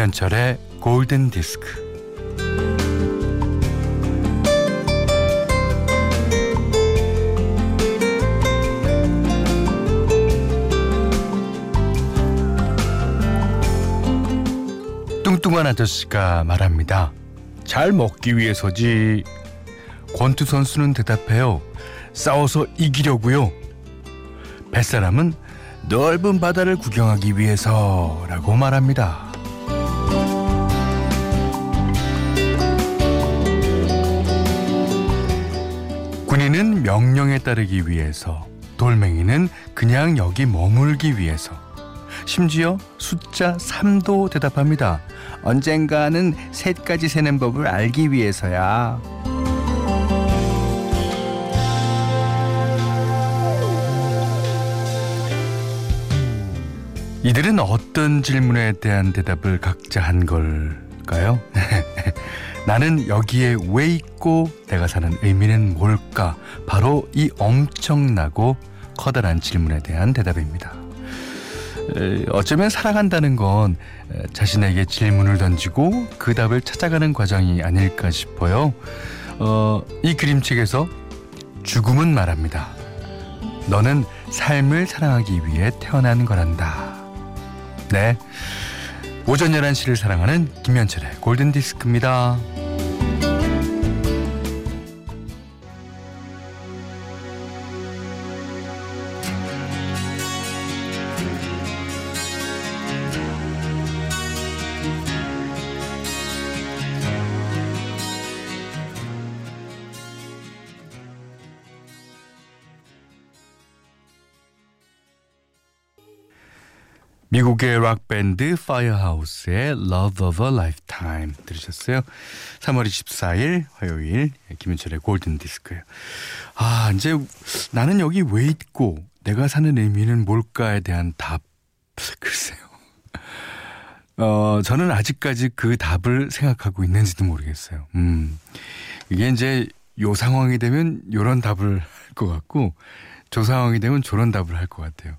김현철의 골든 디스크. 뚱뚱한 아저씨가 말합니다. 잘 먹기 위해서지. 권투 선수는 대답해요. 싸워서 이기려고요. 뱃사람은 넓은 바다를 구경하기 위해서라고 말합니다. 군인은 명령에 따르기 위해서, 돌멩이는 그냥 여기 머물기 위해서, 심지어 숫자 3도 대답합니다. 언젠가는 셋까지 세는 법을 알기 위해서야. 이들은 어떤 질문에 대한 대답을 각자 한 걸 까요? 나는 여기에 왜 있고 내가 사는 의미는 뭘까? 바로 이 엄청나고 커다란 질문에 대한 대답입니다. 어쩌면 살아간다는 건 자신에게 질문을 던지고 그 답을 찾아가는 과정이 아닐까 싶어요. 어, 이 그림책에서 죽음은 말합니다. 너는 삶을 사랑하기 위해 태어난 거란다. 네. 오전 11시를 사랑하는 김현철의 골든디스크입니다. 미국의 락 밴드 파이어하우스의 Love of a Lifetime 들으셨어요? 3월 24일 화요일 김현철의 골든 디스크예요. 아 이제 나는 여기 왜 있고 내가 사는 의미는 뭘까에 대한 답 글쎄요. 어 저는 아직까지 그 답을 생각하고 있는지도 모르겠어요. 음 이게 이제 요 상황이 되면 요런 답을 할 것 같고 저 상황이 되면 저런 답을 할 것 같아요.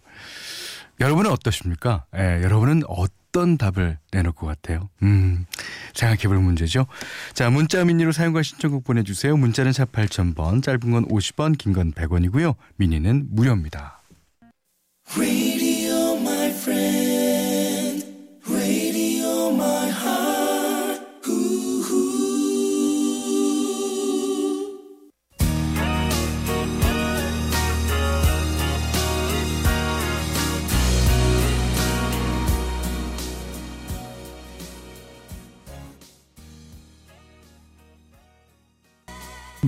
여러분은 어떠십니까? 예, 여러분은 어떤 답을 내놓을 것 같아요? 음, 생각해볼 문제죠. 자, 문자 미니로 사용과 신청곡 보내주세요. 문자는 샵 8000번, 짧은 건 50원, 긴 건 100원이고요. 미니는 무료입니다.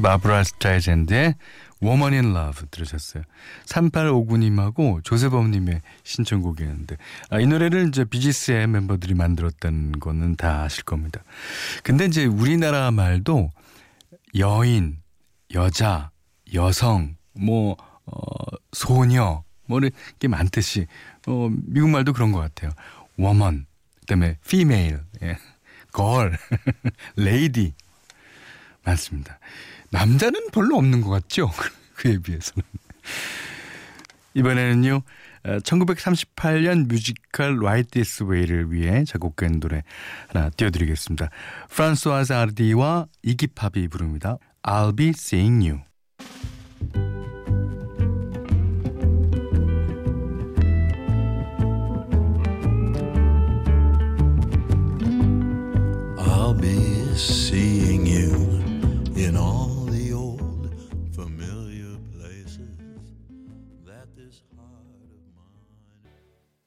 마브라 스트라이젠드의 Woman in Love 들으셨어요. 3859님하고 조세범님의 신청곡이었는데 아, 이 노래를 이제 비지스의 멤버들이 만들었다는 거는 다 아실 겁니다. 근데 이제 우리나라 말도 여인, 여자, 여성, 뭐 어, 소녀 뭐 이렇게 많듯이 어, 미국 말도 그런 것 같아요. woman 그다음에 female, 예. girl, lady 많습니다. 남자는 별로 없는 것 같죠? 그에 비해서는. 이번에는요, 1938년 어, 뮤지컬 Right This Way를 위해 작곡된 노래 하나 띄워드리겠습니다. 프란스와즈 아르디와 이기팝이 부릅니다. I'll be seeing you. I'll be seeing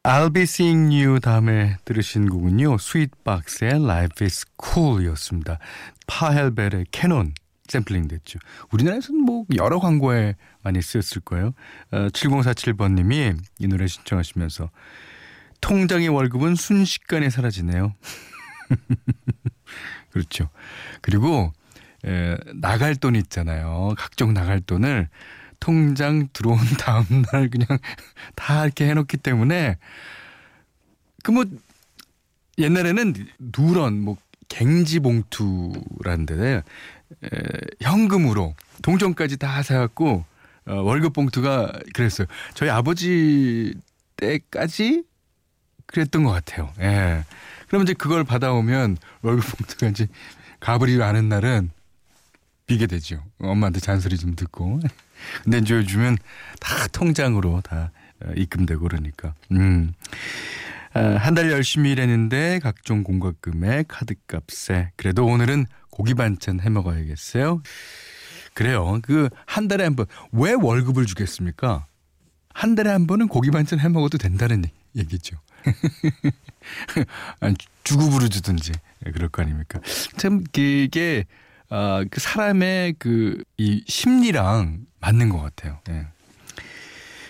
you 다음에 들으신 곡은요. 스윗박스의 Life is Cool이었습니다. 파헬벨의 캐논 샘플링 됐죠. 우리나라에서는 뭐 여러 광고에 많이 쓰였을 거예요. 어, 7047번님이 이 노래 신청하시면서 통장의 월급은 순식간에 사라지네요. 그렇죠. 그리고 에, 나갈 돈 있잖아요. 각종 나갈 돈을 통장 들어온 다음 날 그냥 다 이렇게 해놓기 때문에 그 뭐 옛날에는 누런 뭐 갱지 봉투라는데 현금으로 동전까지 다 사갖고 어, 월급 봉투가 그랬어요. 저희 아버지 때까지 그랬던 것 같아요. 예. 그럼 이제 그걸 받아오면 월급 봉투가 이제 가버리지 않은 날은 비게 되죠. 엄마한테 잔소리 좀 듣고. 근데 이제 요즘은 다 통장으로 다 어, 입금되고 그러니까. 음. 아, 한달 열심히 일했는데 각종 공과금에 카드값에 그래도 오늘은 고기 반찬 해 먹어야겠어요. 그래요. 그 한 달에 한 번 왜 월급을 주겠습니까? 한 달에 한 번은 고기 반찬 해 먹어도 된다는 얘기죠. 아니, 주급으로 주든지 그럴 거 아닙니까? 참 그게 아, 그 사람의 그 이 심리랑 맞는 것 같아요. 네.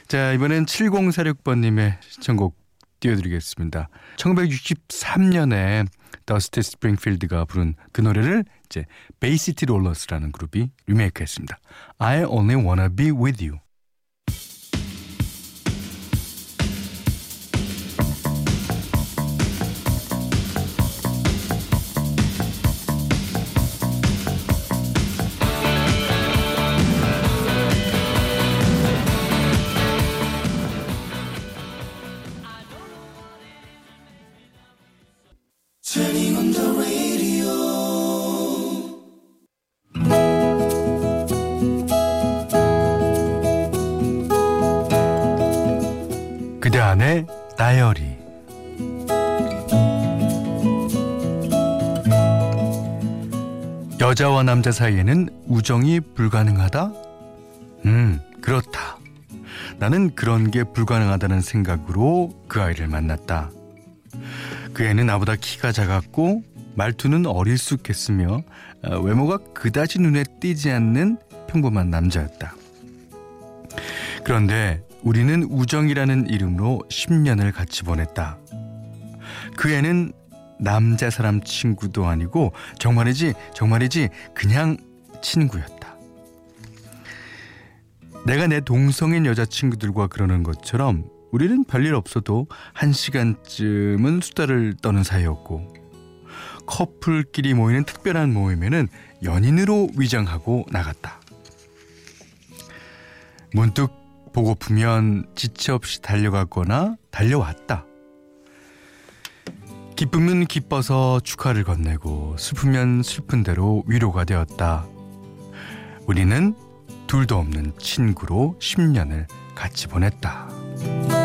자 이번엔 7046번님의 신청곡 띄워드리겠습니다. 1963년에 더스티 스프링필드가 부른 그 노래를 이제 베이시티 롤러스라는 그룹이 리메이크했습니다. I only wanna be with you. 그대 안의 다이어리 여자와 남자 사이에는 우정이 불가능하다? 음, 그렇다. 나는 그런 게 불가능하다는 생각으로 그 아이를 만났다. 그 애는 나보다 키가 작았고 말투는 어릴쑥했으며 어, 외모가 그다지 눈에 띄지 않는 평범한 남자였다. 그런데 우리는 우정이라는 이름으로 10년을 같이 보냈다. 그 애는 남자 사람 친구도 아니고 정말이지 정말이지 그냥 친구였다. 내가 내 동성인 여자친구들과 그러는 것처럼 우리는 별일 없어도 한 시간쯤은 수다를 떠는 사이였고 커플끼리 모이는 특별한 모임에는 연인으로 위장하고 나갔다. 문득 보고프면 지체 없이 달려갔거나 달려왔다. 기쁘면 기뻐서 축하를 건네고 슬프면 슬픈 대로 위로가 되었다. 우리는 둘도 없는 친구로 10년을 같이 보냈다.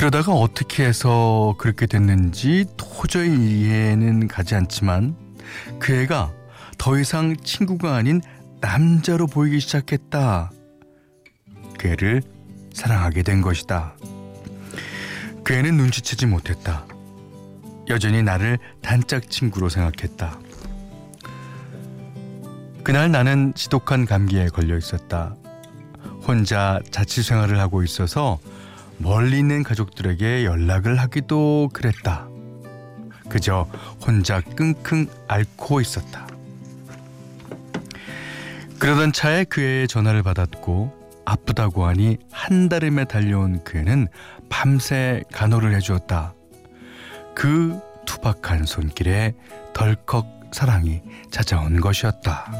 그러다가 어떻게 해서 그렇게 됐는지 도저히 이해는 가지 않지만 그 애가 더 이상 친구가 아닌 남자로 보이기 시작했다. 그 애를 사랑하게 된 것이다. 그 애는 눈치채지 못했다. 여전히 나를 단짝 친구로 생각했다. 그날 나는 지독한 감기에 걸려 있었다. 혼자 자취 생활을 하고 있어서 멀리 있는 가족들에게 연락을 하기도 그랬다. 그저 혼자 끙끙 앓고 있었다. 그러던 차에 그 애의 전화를 받았고 아프다고 하니 한달음에 달려온 그 애는 밤새 간호를 해주었다. 그 투박한 손길에 덜컥 사랑이 찾아온 것이었다.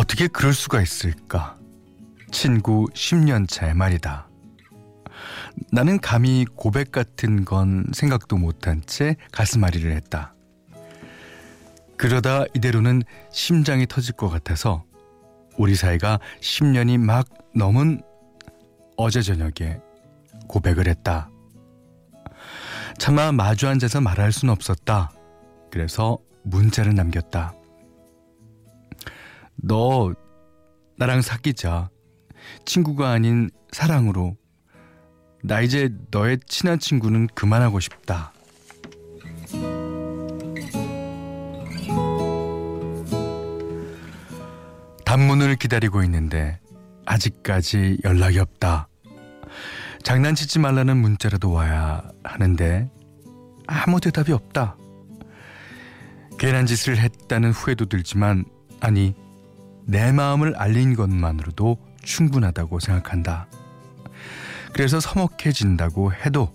어떻게 그럴 수가 있을까? 친구 10년 차의 말이다. 나는 감히 고백 같은 건 생각도 못한 채 가슴앓이를 했다. 그러다 이대로는 심장이 터질 것 같아서 우리 사이가 10년이 막 넘은 어제 저녁에 고백을 했다. 차마 마주 앉아서 말할 순 없었다. 그래서 문자를 남겼다. 너 나랑 사귀자. 친구가 아닌 사랑으로 나 이제 너의 친한 친구는 그만하고 싶다. 단문을 기다리고 있는데 아직까지 연락이 없다. 장난치지 말라는 문자라도 와야 하는데 아무 대답이 없다. 괜한 짓을 했다는 후회도 들지만 아니 내 마음을 알린 것만으로도 충분하다고 생각한다. 그래서 서먹해진다고 해도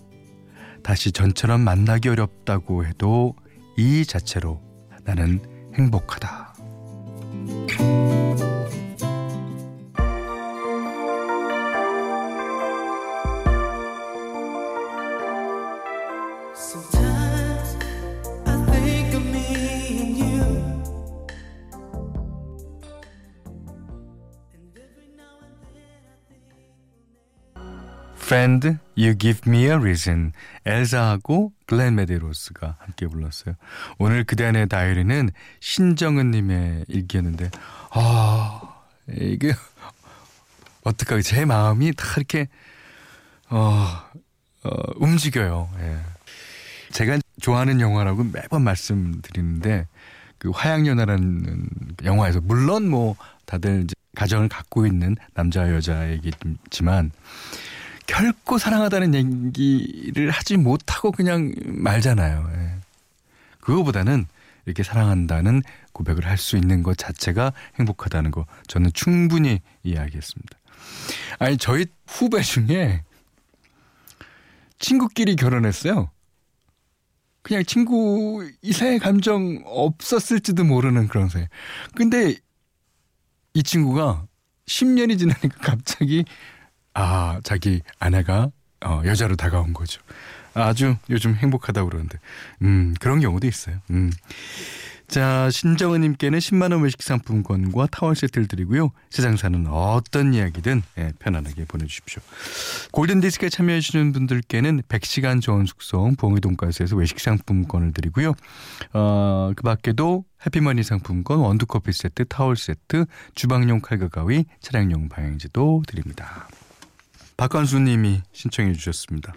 다시 전처럼 만나기 어렵다고 해도 이 자체로 나는 행복하다. Friend, You Give Me a Reason. 엘사하고 글렌 메데로스가 함께 불렀어요. 오늘 그대 안의 다이어리는 신정은님의 일기였는데, 아, 이게, 어떡하게 제 마음이 다 이렇게, 어, 어 움직여요. 예. 제가 좋아하는 영화라고 매번 말씀드리는데, 그 화양연화라는 영화에서, 물론 뭐, 다들 이제 가정을 갖고 있는 남자 여자이겠지만, 결코 사랑하다는 얘기를 하지 못하고 그냥 말잖아요. 예. 그거보다는 이렇게 사랑한다는 고백을 할 수 있는 것 자체가 행복하다는 거 저는 충분히 이해하겠습니다. 아니 저희 후배 중에 친구끼리 결혼했어요. 그냥 친구 이사의 감정 없었을지도 모르는 그런 사이. 근데 이 친구가 10년이 지나니까 갑자기 아, 자기 아내가 어, 여자로 다가온 거죠. 아주 요즘 행복하다고 그러는데, 음, 그런 경우도 있어요. 음. 자, 신정은님께는 10만 원 외식 상품권과 타월 세트를 드리고요. 세상 사는 어떤 이야기든 예, 편안하게 보내주십시오. 골든 디스크에 참여해 주시는 분들께는 100시간 좋은 숙성 봉이 돈가스에서 외식 상품권을 드리고요. 어, 그 밖에도 해피머니 상품권, 원두커피 세트, 타월 세트, 주방용 칼과 가위, 차량용 방향지도 드립니다. 박건수 님이 신청해 주셨습니다.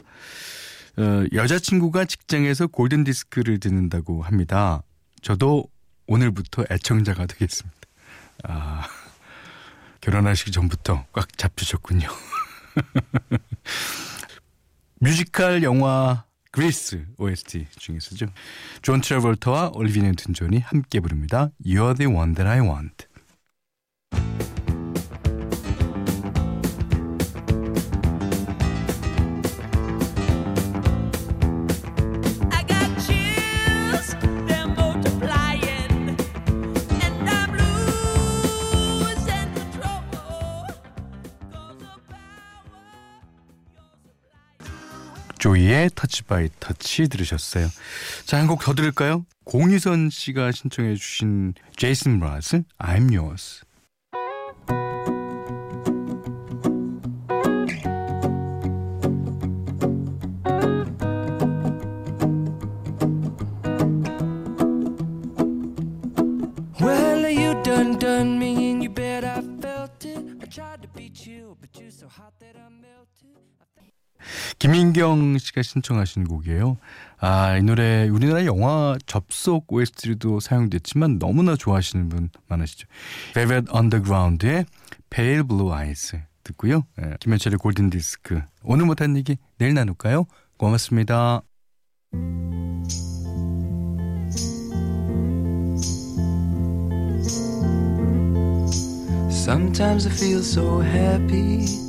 어, 여자친구가 직장에서 골든 디스크를 듣는다고 합니다. 저도 오늘부터 애청자가 되겠습니다. 아, 결혼하시기 전부터 꽉 잡히셨군요. 뮤지컬 영화 그리스 OST 중에서죠. 존 트래볼터와 올리비 뉴튼 존이 함께 부릅니다. You're the one that I want. 조이의 터치 바이 터치 들으셨어요. 자, 한 곡 더 들을까요? 공유선 씨가 신청해 주신 제이슨 브라즈 I'm Yours. 씨가 신청하신 곡이에요. 아, 이 노래 우리나라 영화 접속 OST로도 사용됐지만 너무나 좋아하시는 분 많으시죠. Velvet Underground의 Pale Blue Eyes 듣고요. 네, 김현철의 골든 디스크. 오늘 못한 얘기 내일 나눌까요? 고맙습니다. Sometimes I feel so happy